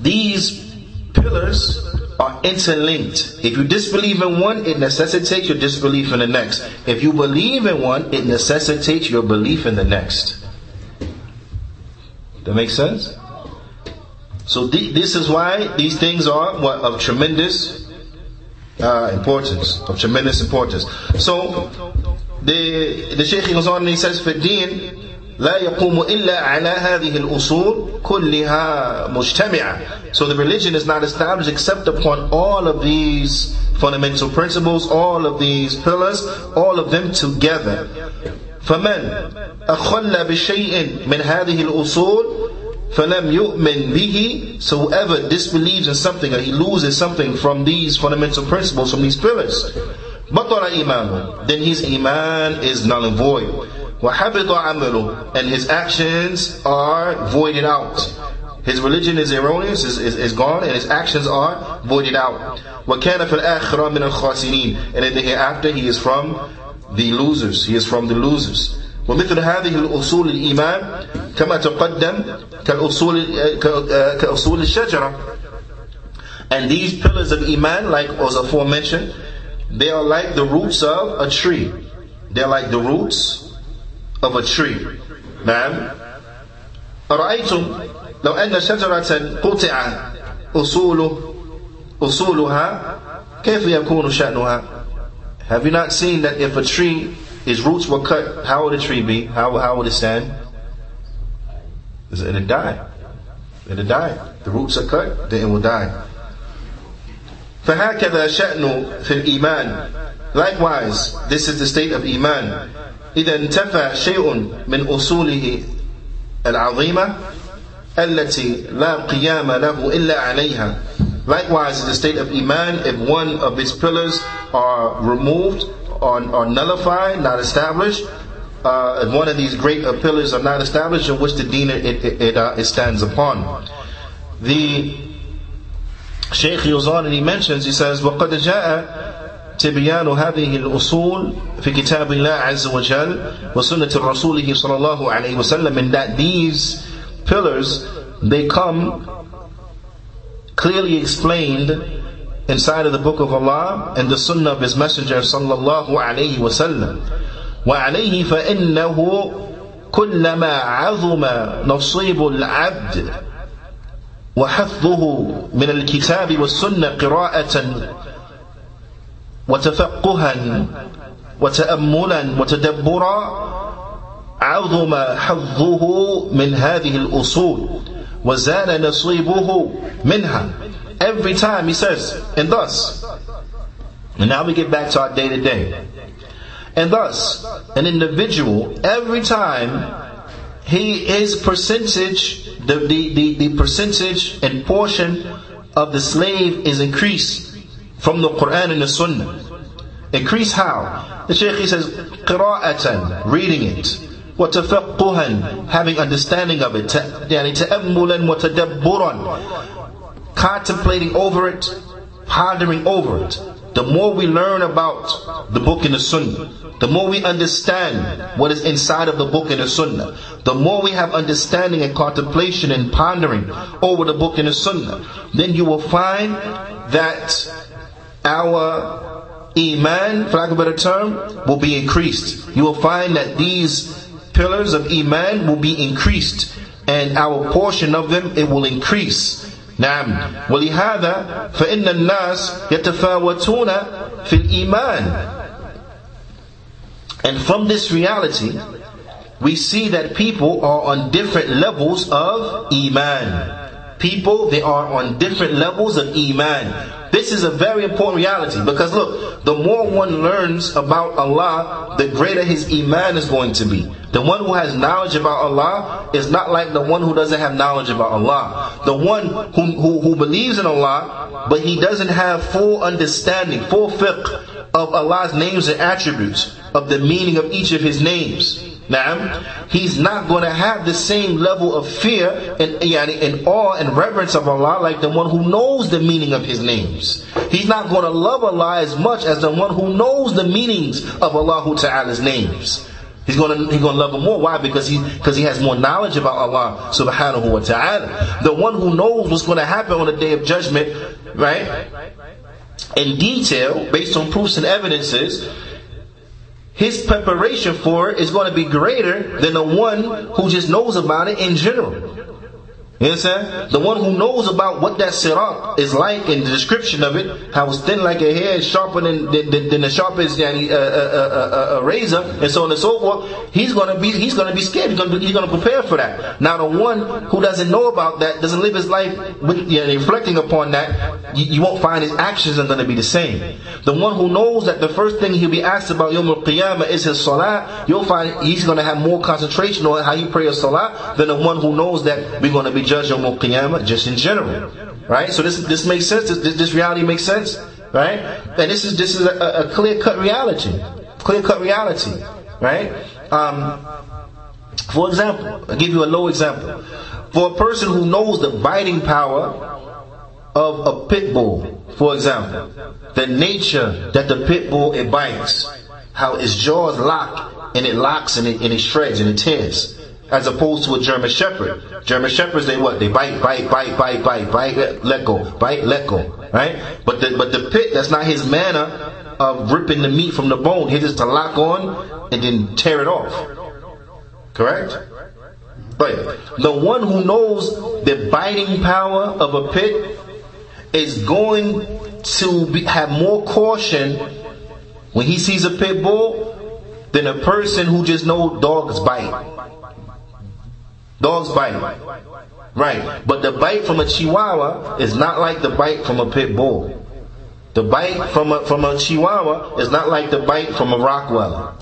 these pillars are interlinked. If you disbelieve in one, it necessitates your disbelief in the next. If you believe in one, it necessitates your belief in the next. That makes sense? So th- this is why these things are what of tremendous uh, importance. Of tremendous importance. So the the Shaykh goes on and he says, "Fidin لا يقوم إلا على هذه الأصول كلها مجتمعة So the religion is not established except upon all of these fundamental principles, all of these pillars, all of them together. فمن أخل بشيء من هذه الأصول فلم يؤمن به so whoever disbelieves in something or he loses something from these fundamental principles, from these pillars بطل إيمانه then his iman is null and void وَحَبِطَ عَمَلُهُ And his actions are voided out. His religion is erroneous, is, is, is gone, and his actions are voided out. وَكَانَ فِي الْآخِرَةِ مِنَ الْخَاسِرِينَ And in the hereafter, he is from the losers. He is from the losers. ومثل هذه الأصول الإيمان كما تقدم كالأصول كأصول الشجرة and these pillars of Iman, like was aforementioned, they are like the roots of a tree. They're like the roots of a tree. نعم أرأيتم لو أن شجرة قطع أصول أصولها كيف يكون شأنها Have you not seen that if a tree, its roots were cut, how would a tree be? How, how would it stand? It'll die. It'll die. The roots are cut, then it will die. فهكذا شأن في الإيمان Likewise, this is the state of Iman. إذا انتفى شيء من أصوله العظيمة التي لا قيام له إلا عليها Likewise, in the state of Iman, if one of its pillars are removed or, or nullified, not established, uh, if one of these great uh, pillars are not established in which the deen it, it, it, uh, it stands upon. The Shaykh goes on and he mentions, he says, وَقَدْ جَاءَ تبيان هذه الأصول في كتاب الله عز وجل وسنة رسوله صلى الله عليه وسلم in that these pillars they come clearly explained inside of the book of Allah and the sunnah of his messenger صلى الله عليه وسلم وعليه فإنه كلما عظم نصيب العبد وحفظه من الكتاب والسنة قراءة وتفقها وتأملا وتدبرا عظم حظه من هذه الأصول وزال نصيبه منها every time he says and thus and now we get back to our day to day and thus an individual every time he his percentage the, the, the, the percentage and portion of the slave is increased from the Quran and the Sunnah. Increase how? The Shaykh he says, قراءة, reading it. وتفقها, having understanding of it. يعني تأملا وتدبرا, contemplating over it, pondering over it. The more we learn about the book and the Sunnah, the more we understand what is inside of the book and the sunnah, the more we have understanding and contemplation and pondering over the book and the sunnah, then you will find that our iman, for lack of a better term, will be increased. You will find that these pillars of iman will be increased and our portion of them, it will increase. نعم ولهذا فإن الناس يتفاوتون في الإيمان and from this reality, we see that people are on different levels of Iman. People, they are on different levels of Iman. This is a very important reality because look, the more one learns about Allah, the greater his Iman is going to be. The one who has knowledge about Allah is not like the one who doesn't have knowledge about Allah. The one who, who, who believes in Allah, but he doesn't have full understanding, full fiqh of Allah's names and attributes, of the meaning of each of His names. Now, he's not going to have the same level of fear and, and awe and reverence of Allah like the one who knows the meaning of His names. He's not going to love Allah as much as the one who knows the meanings of Allah Ta'ala's names. He's gonna he's gonna love him more. Why? Because he because he has more knowledge about Allah subhanahu wa ta'ala. The one who knows what's gonna happen on the day of judgment, right? in detail based on proofs and evidences, his preparation for it is going to be greater than the one who just knows about it in general. You understand? The one who knows about what that sirat is like in the description of it, how it's thin like a hair, sharper than, than, than the sharpest uh, uh, uh, uh, razor, and so on and so forth, he's gonna be he's gonna be scared. He's gonna, he's gonna prepare for that. Now, the one who doesn't know about that, doesn't live his life with, you know, reflecting upon that, you, you, won't find his actions are gonna be the same. The one who knows that the first thing he'll be asked about Yom Qiyamah is his salah, you'll find he's gonna have more concentration on how he prays salah than the one who knows that we're gonna be judge Yom Qiyamah just in general. Right? So this this makes sense. This, this reality makes sense. Right? And this is this is a, a clear cut reality. Clear cut reality. Right? Um, for example, I'll give you a low example. For a person who knows the biting power of a pit bull, for example, the nature that the pit bull it bites, how its jaws lock and it locks and it, and it shreds and it tears as opposed to a German Shepherd. German Shepherds, they what? They bite, bite, bite, bite, bite, bite, let go, bite, let go, right? But the but the pit, that's not his manner of ripping the meat from the bone. He just to lock on and then tear it off. Correct? But the one who knows the biting power of a pit is going to be, have more caution when he sees a pit bull than a person who just knows dogs bite. Dogs bite. Right. But the bite from a chihuahua is not like the bite from a pit bull. The bite from a, from a chihuahua is not like the bite from a Rottweiler.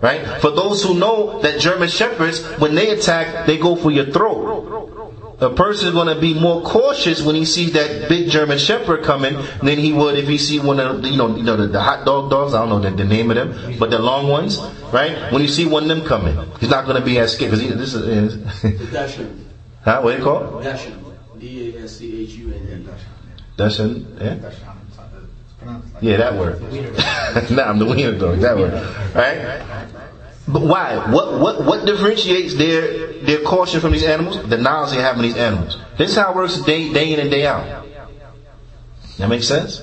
Right? For those who know that German shepherds, when they attack, they go for your throat. A person is going to be more cautious when he sees that big German Shepherd coming than he would if he see one of the, you know, you know the, the hot dog dogs. I don't know the, the, name of them, but the long ones, right? When you see one of them coming, he's not going to be as scared because this is. Dachshund. Huh? What do you call it? Dachshund. D A S C H U N D. Dachshund. Yeah. Yeah, that word. nah, I'm the wiener dog. That word, right? But why? What what what differentiates their their caution from these animals? The knowledge they have in these animals. This is how it works day day in and day out. That makes sense?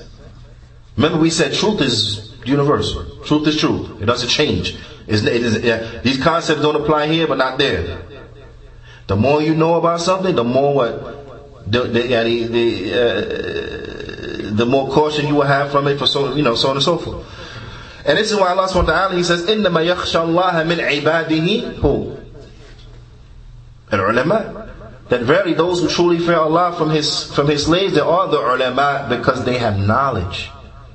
Remember we said truth is universal. Truth is truth. It doesn't change. It's, yeah, these concepts don't apply here but not there. The more you know about something, the more what the the, the, the, uh, the more caution you will have from it for so you know so on and so forth. And this is why Allah subhanahu wa ta'ala He says, إِنَّمَا يَخْشَى اللَّهَ مِنْ عِبَادِهِ who? Al-ulama. That verily those who truly fear Allah from His from His slaves, they are the ulama because they have knowledge.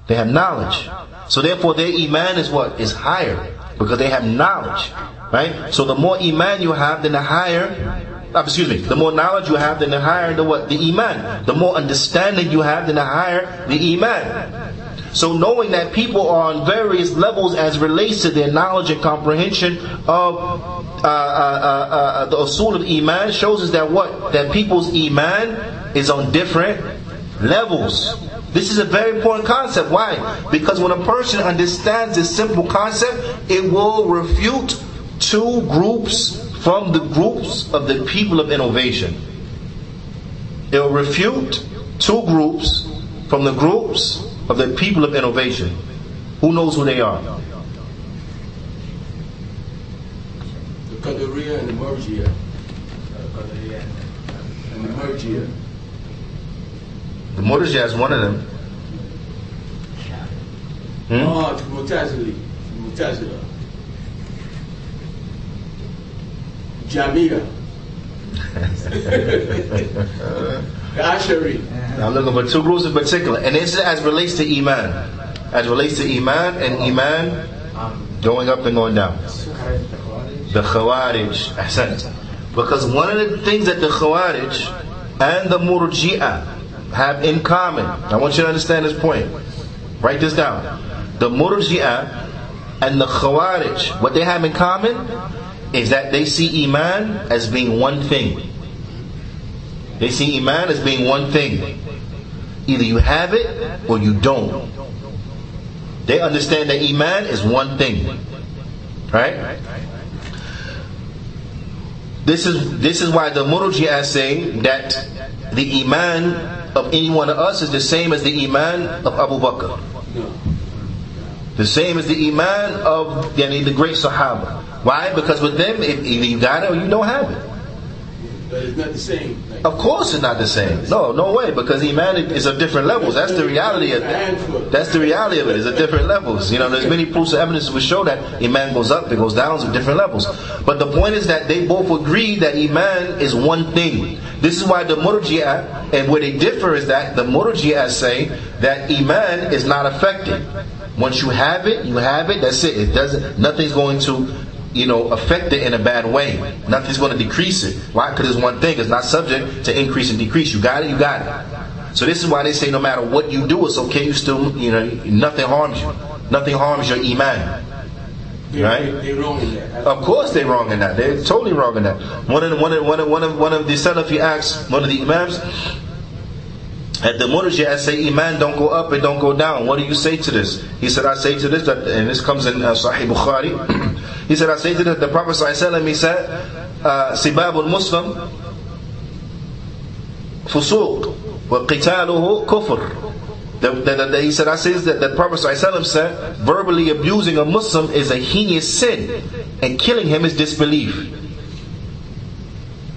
They have knowledge. So therefore their iman is what? Is higher. Because they have knowledge. Right? So the more iman you have, then the higher uh, excuse me, the more knowledge you have, then the higher the what? The iman. The more understanding you have, then the higher the iman. So knowing that people are on various levels as relates to their knowledge and comprehension of uh, uh, uh, uh, the usul of iman shows us that what that people's iman is on different levels. This is a very important concept. Why? Because when a person understands this simple concept, it will refute two groups from the groups of the people of innovation. It will refute two groups from the groups of the people of innovation. Who knows who they are? The Qadariya and the Murjiya. And the Murjiya. The Murjiya is one of them. Hmm? Oh, the Mutazili. Mutazila. Jahmiya. Ashari. I'm looking for two groups in particular, and this is as relates to Iman. As relates to Iman and Iman going up and going down. The Khawarij. Because one of the things that the Khawarij and the Murji'ah have in common, I want you to understand this point. Write this down. The Murji'ah and the Khawarij, what they have in common is that they see Iman as being one thing. They see Iman as being one thing. Either you have it or you don't. They understand that Iman is one thing. Right? This is this is why the Murji'ah say that the Iman of any one of us is the same as the Iman of Abu Bakr. The same as the Iman of yani, the great Sahaba. Why? Because with them, either you got it or you don't have it. But it's not the same. Of course, it's not the same. No, no way. Because iman is of different levels. That's the reality of it. That's the reality of it. It's at different levels. You know, there's many proofs of evidence which show that iman goes up, it goes down at different levels. But the point is that they both agree that iman is one thing. This is why the murji'ah, and where they differ is that the murji'ah say that iman is not affected. Once you have it, you have it. That's it. It doesn't. Nothing's going to you know, affect it in a bad way. Nothing's going to decrease it. Why? Because it's one thing. It's not subject to increase and decrease. You got it, you got it. So this is why they say no matter what you do, it's okay. You still, you know, nothing harms you. Nothing harms your iman. Right? They, are wrong in that. Of course they're wrong in that. They're totally wrong in that. One of the, one of, one of, one of, one of the Salafi asks one of the imams, at the Murji'ah say Iman don't go up and don't go down. What do you say to this? He said, I say to this, that, and this comes in uh, Sahih Bukhari. he said, I say to this, the Prophet ﷺ, he said, uh, Sibab al-Muslim, fusuq, wa qitaluhu kufr. The, the, the, he said, I say that the Prophet ﷺ said, verbally abusing a Muslim is a heinous sin, and killing him is disbelief.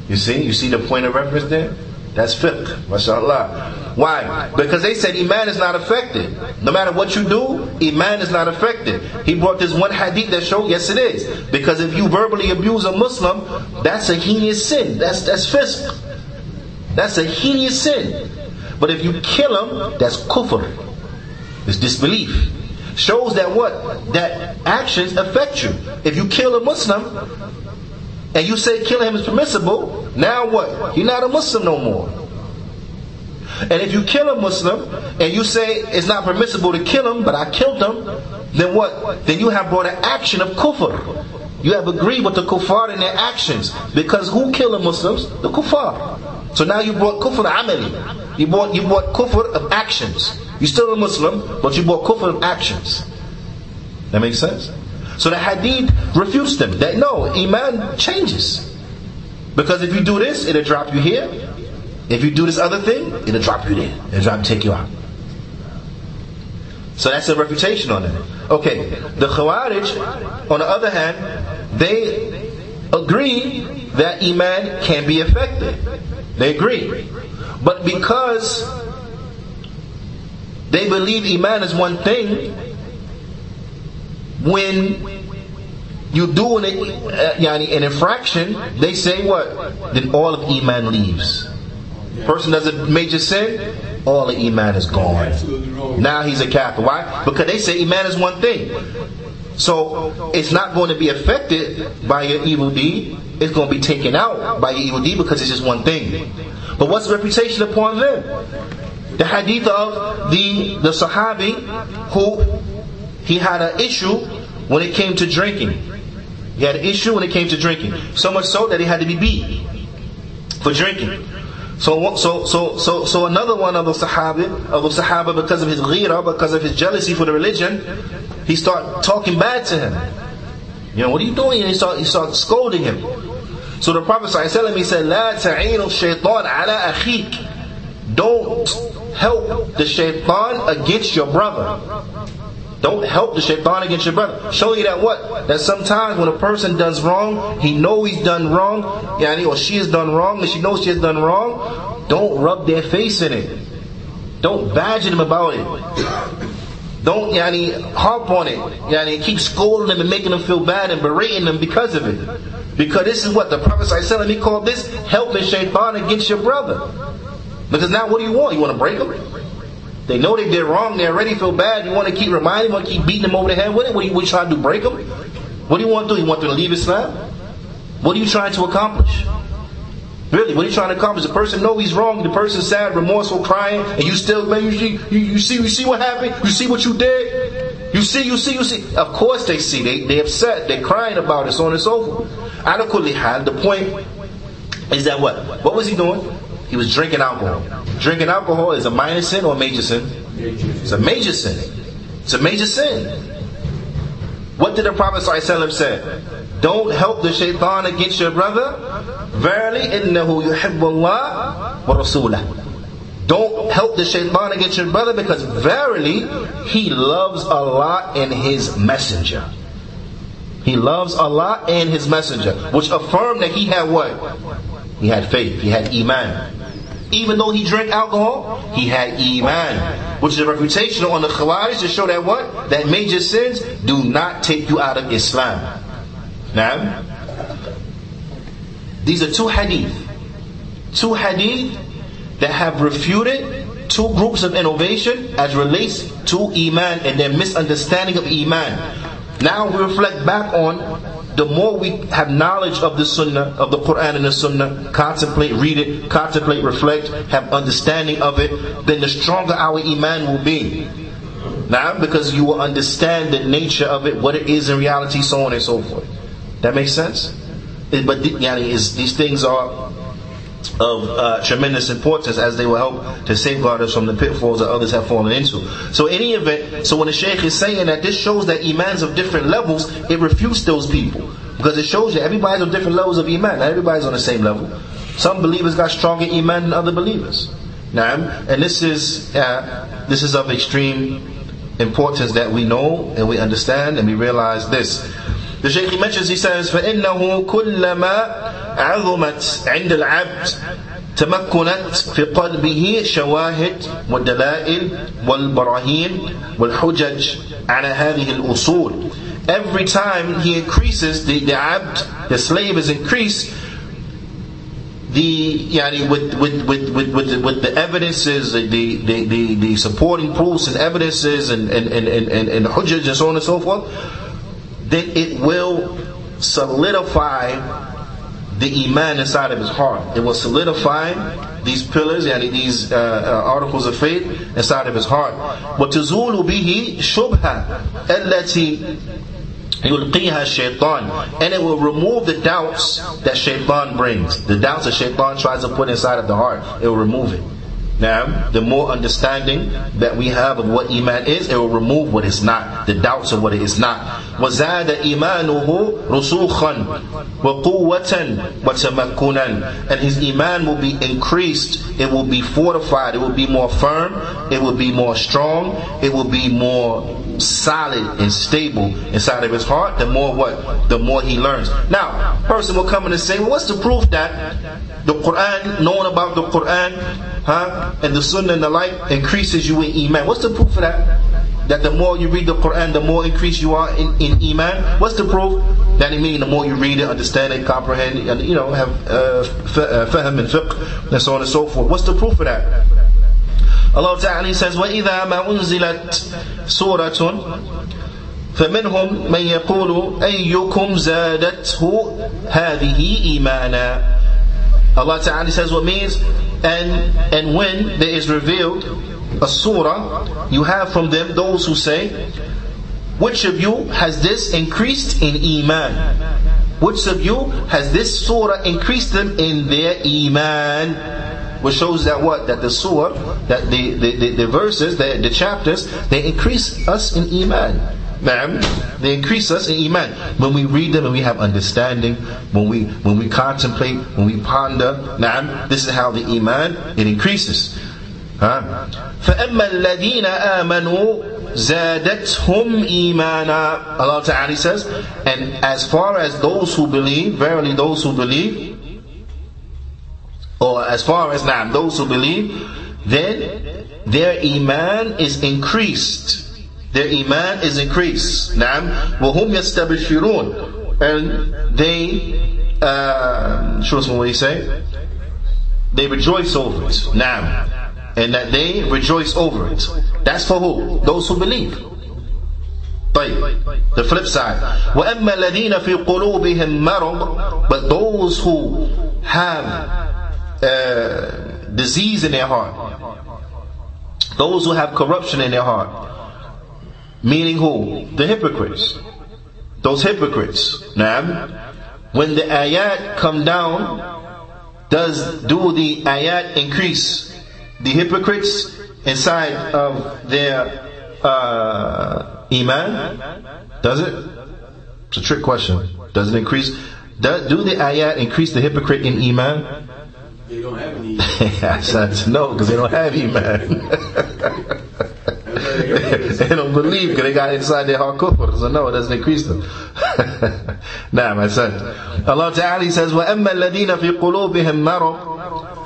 You see, you see the point of reference there? That's fiqh, mashallah. Why? Because they said Iman is not affected. No matter what you do, Iman is not affected. He brought this one hadith that showed, yes it is. Because if you verbally abuse a Muslim, that's a heinous sin. That's, that's fiqh. That's a heinous sin. But if you kill him, that's kufr. It's disbelief. Shows that what? That actions affect you. If you kill a Muslim, and you say killing him is permissible, Now what? You're not a Muslim no more. And if you kill a Muslim and you say it's not permissible to kill him, but I killed him, then what? Then you have brought an action of kufr. You have agreed with the kuffar in their actions. Because who killed the Muslims? The kuffar. So now you brought kufr amali. You brought, you brought kufr of actions. You're still a Muslim, but you brought kufr of actions. That makes sense? So the hadith refutes them. That no, iman changes. Because if you do this, it'll drop you here. If you do this other thing, it'll drop you there. It'll drop take you out. So that's a refutation on it. Okay, the Khawarij, on the other hand, they agree that Iman can be affected. They agree. But because they believe Iman is one thing, when you do an, uh, an infraction, they say what? Then all of Iman leaves. Person does a major sin, all the Iman is gone. Now he's a kafir. Why? Because they say Iman is one thing. So it's not going to be affected by your evil deed. It's going to be taken out by your evil deed because it's just one thing. But what's the reputation upon them? The hadith of the, the Sahabi who he had an issue when it came to drinking. He had an issue when it came to drinking. So much so that he had to be beat for drinking. So, so, so, so, so another one of the Sahaba, of the Sahaba, because of his ghira, because of his jealousy for the religion, he start talking bad to him. You know, what are you doing? And he start, he start scolding him. So the Prophet ﷺ, he said, لا تعين الشيطان على أخيك. Don't help the shaitan against your brother. Don't help the shaitan against your brother. Show you that what? That sometimes when a person does wrong, he know he's done wrong, yani, or she has done wrong, and she knows she has done wrong. Don't rub their face in it. Don't badger them about it. Don't yani, harp on it. Yani, keep scolding them and making them feel bad and berating them because of it. Because this is what the Prophet ﷺ, he called this helping shaitan against your brother. Because now what do you want? You want to break them? They know they did wrong. They already feel bad. You want to keep reminding them, want to keep beating them over the head with it? What are you, what are you trying to do? Break them? What do you want to do? You want them to leave Islam? What are you trying to accomplish? Really, what are you trying to accomplish? The person know he's wrong. The person's sad, remorseful, crying, and you still, man, you see, you, you see, you see what happened. You see what you did. You see, you see, you see. Of course they see. They they upset. They're crying about it, so on and so forth. Adequately the point is that what? What was he doing? He was drinking alcohol. Drinking alcohol is a minor sin or a major sin? It's a major sin. It's a major sin. What did the Prophet ﷺ say? Don't help the shaitan against your brother. Verily, innahu yuhibbullah wa rasulah. Don't help the shaitan against your brother because verily he loves Allah and his messenger. He loves Allah and his messenger, which affirmed that he had what? He had faith, he had iman. Even though he drank alcohol, he had iman. Which is a reputation on the Khawarij to show that what? That major sins do not take you out of Islam. Now, these are two hadith. Two hadith that have refuted two groups of innovation as relates to Iman and their misunderstanding of Iman. Now we reflect back on the more we have knowledge of the Sunnah, of the Quran and the Sunnah, contemplate, read it, contemplate, reflect, have understanding of it, then the stronger our Iman will be. Now, because you will understand the nature of it, what it is in reality, so on and so forth. That makes sense? But yani, is, these things are of uh, tremendous importance as they will help to safeguard us from the pitfalls that others have fallen into. So, any event, so when the Shaykh is saying that this shows that imans of different levels, it refutes those people because it shows you everybody's on different levels of iman. Not everybody's on the same level. Some believers got stronger iman than other believers. Now, and this is uh, this is of extreme importance that we know and we understand and we realize this. The Shaykh mentions, he says, فَإِنَّهُ كُلَّمَا عَظُمَتْ عِنْدَ الْعَبْدِ تمكنت في قلبه شواهد والدلائل والبراهين والحجج على هذه الأصول. Every time he increases, the, the abd, the slave is increased, the yani with with with with with the, with the evidences, the, the the the supporting proofs and evidences and and and and, and, and hujjaj and so on and so forth then it will solidify the iman inside of his heart. It will solidify these pillars and these uh, uh, articles of faith inside of his heart. وتزول به شبهة التي يلقيها الشيطان and it will remove the doubts that shaitan brings. The doubts that shaitan tries to put inside of the heart, it will remove it. Now, the more understanding that we have of what Iman is, it will remove what is not, the doubts of what it is not. وَزَادَ إِيمَانُهُ رُسُوخًا وَقُوَّةً وَتَمَكُّنًا And his Iman will be increased, it will be fortified, it will be more firm, it will be more strong, it will be more solid and stable inside of his heart, the more what? The more he learns. Now, person will come in and say, well, what's the proof that the Quran, knowing about the Quran, huh, and the Sunnah and the like, increases you in Iman. What's the proof of that? That the more you read the Quran, the more increased you are in, in Iman. What's the proof? That it means the more you read it, understand it, comprehend it, and you know, have uh, uh, fahm and fiqh, and so on and so forth. What's the proof of that? Allah Ta'ala says, وَإِذَا مَا أُنزِلَتْ سُورَةٌ فمنهم من يقول أيكم زادته هذه إيمانا Allah Ta'ala says what means, and, and when there is revealed a surah, you have from them those who say, which of you has this increased in Iman? Which of you has this surah increased them in their Iman? Which shows that what? That the surah, that the, the, the, the verses, the, the chapters, they increase us in Iman. Ma'am, they increase us in iman. When we read them and we have understanding, when we when we contemplate, when we ponder, na'am, this is how the iman it increases. Huh? فَأَمَّا الَّذِينَ آمَنُوا زَادَتْهُمْ إِيمَانًا Allah Ta'ala says, and as far as those who believe, verily those who believe, or as far as now those who believe, then their iman is increased their iman is increased. Naam. وَهُمْ يَسْتَبْشِرُونَ And they, uh, show us what he say? They rejoice over it. Naam. And that they rejoice over it. That's for who? Those who believe. طيب. The flip side. وَأَمَّا الَّذِينَ فِي قُلُوبِهِمْ مَرَض But those who have uh, disease in their heart, those who have corruption in their heart, Meaning who? The hypocrites. Those hypocrites. Now, when the ayat come down, does do the ayat increase the hypocrites inside of their uh, iman? Does it? It's a trick question. Does it increase? Do, do the ayat increase the hypocrite in iman? They don't have any. I said no, because they don't have iman. they don't believe because they got inside their heart kufr. So no, it doesn't increase them. nah, my son. Allah Ta'ala says, وَأَمَّا الَّذِينَ فِي قُلُوبِهِمْ مَرَضٍ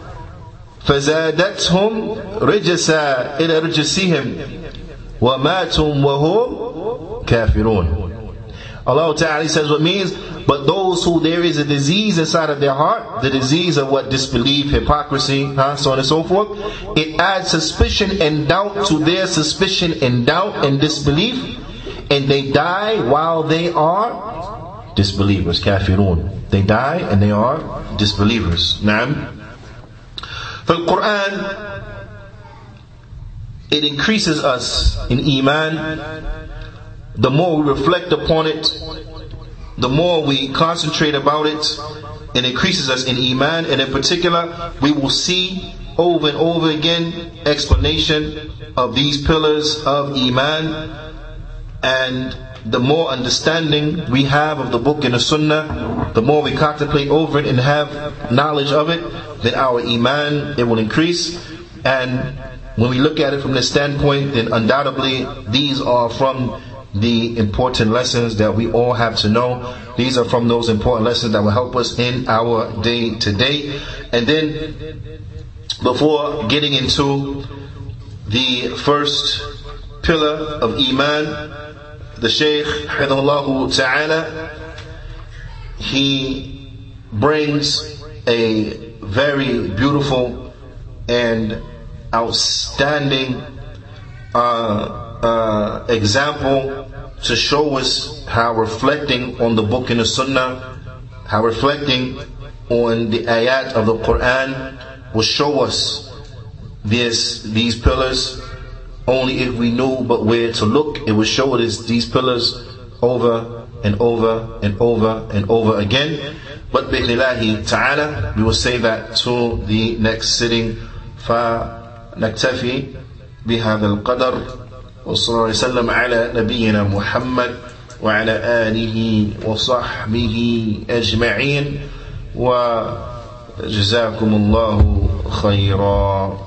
فزادتهم رجسا إلى رجسهم وماتوا وهم كافرون Allah Ta'ala says what means, but those who there is a disease inside of their heart, the disease of what disbelief, hypocrisy, huh, so on and so forth, it adds suspicion and doubt to their suspicion and doubt and disbelief, and they die while they are disbelievers, kafirun. They die and they are disbelievers. Naam. For the Quran, it increases us in iman. The more we reflect upon it, the more we concentrate about it, it increases us in Iman, and in particular, we will see over and over again explanation of these pillars of Iman, and the more understanding we have of the book and the Sunnah, the more we contemplate over it and have knowledge of it, then our Iman, it will increase, and when we look at it from this standpoint, then undoubtedly these are from the important lessons that we all have to know. These are from those important lessons that will help us in our day to day. And then, before getting into the first pillar of Iman, the Shaykh, Ta'ala, he brings a very beautiful and outstanding uh, uh, example to show us how reflecting on the book and the sunnah, how reflecting on the ayat of the Quran will show us this, these pillars only if we knew but where to look. It will show us these pillars over and over and over and over again. But bi'nillahi ta'ala, we will say that to the next sitting. فنكتفي بهذا القدر وصلى الله وسلم على نبينا محمد وعلى آله وصحبه أجمعين وجزاكم الله خيرا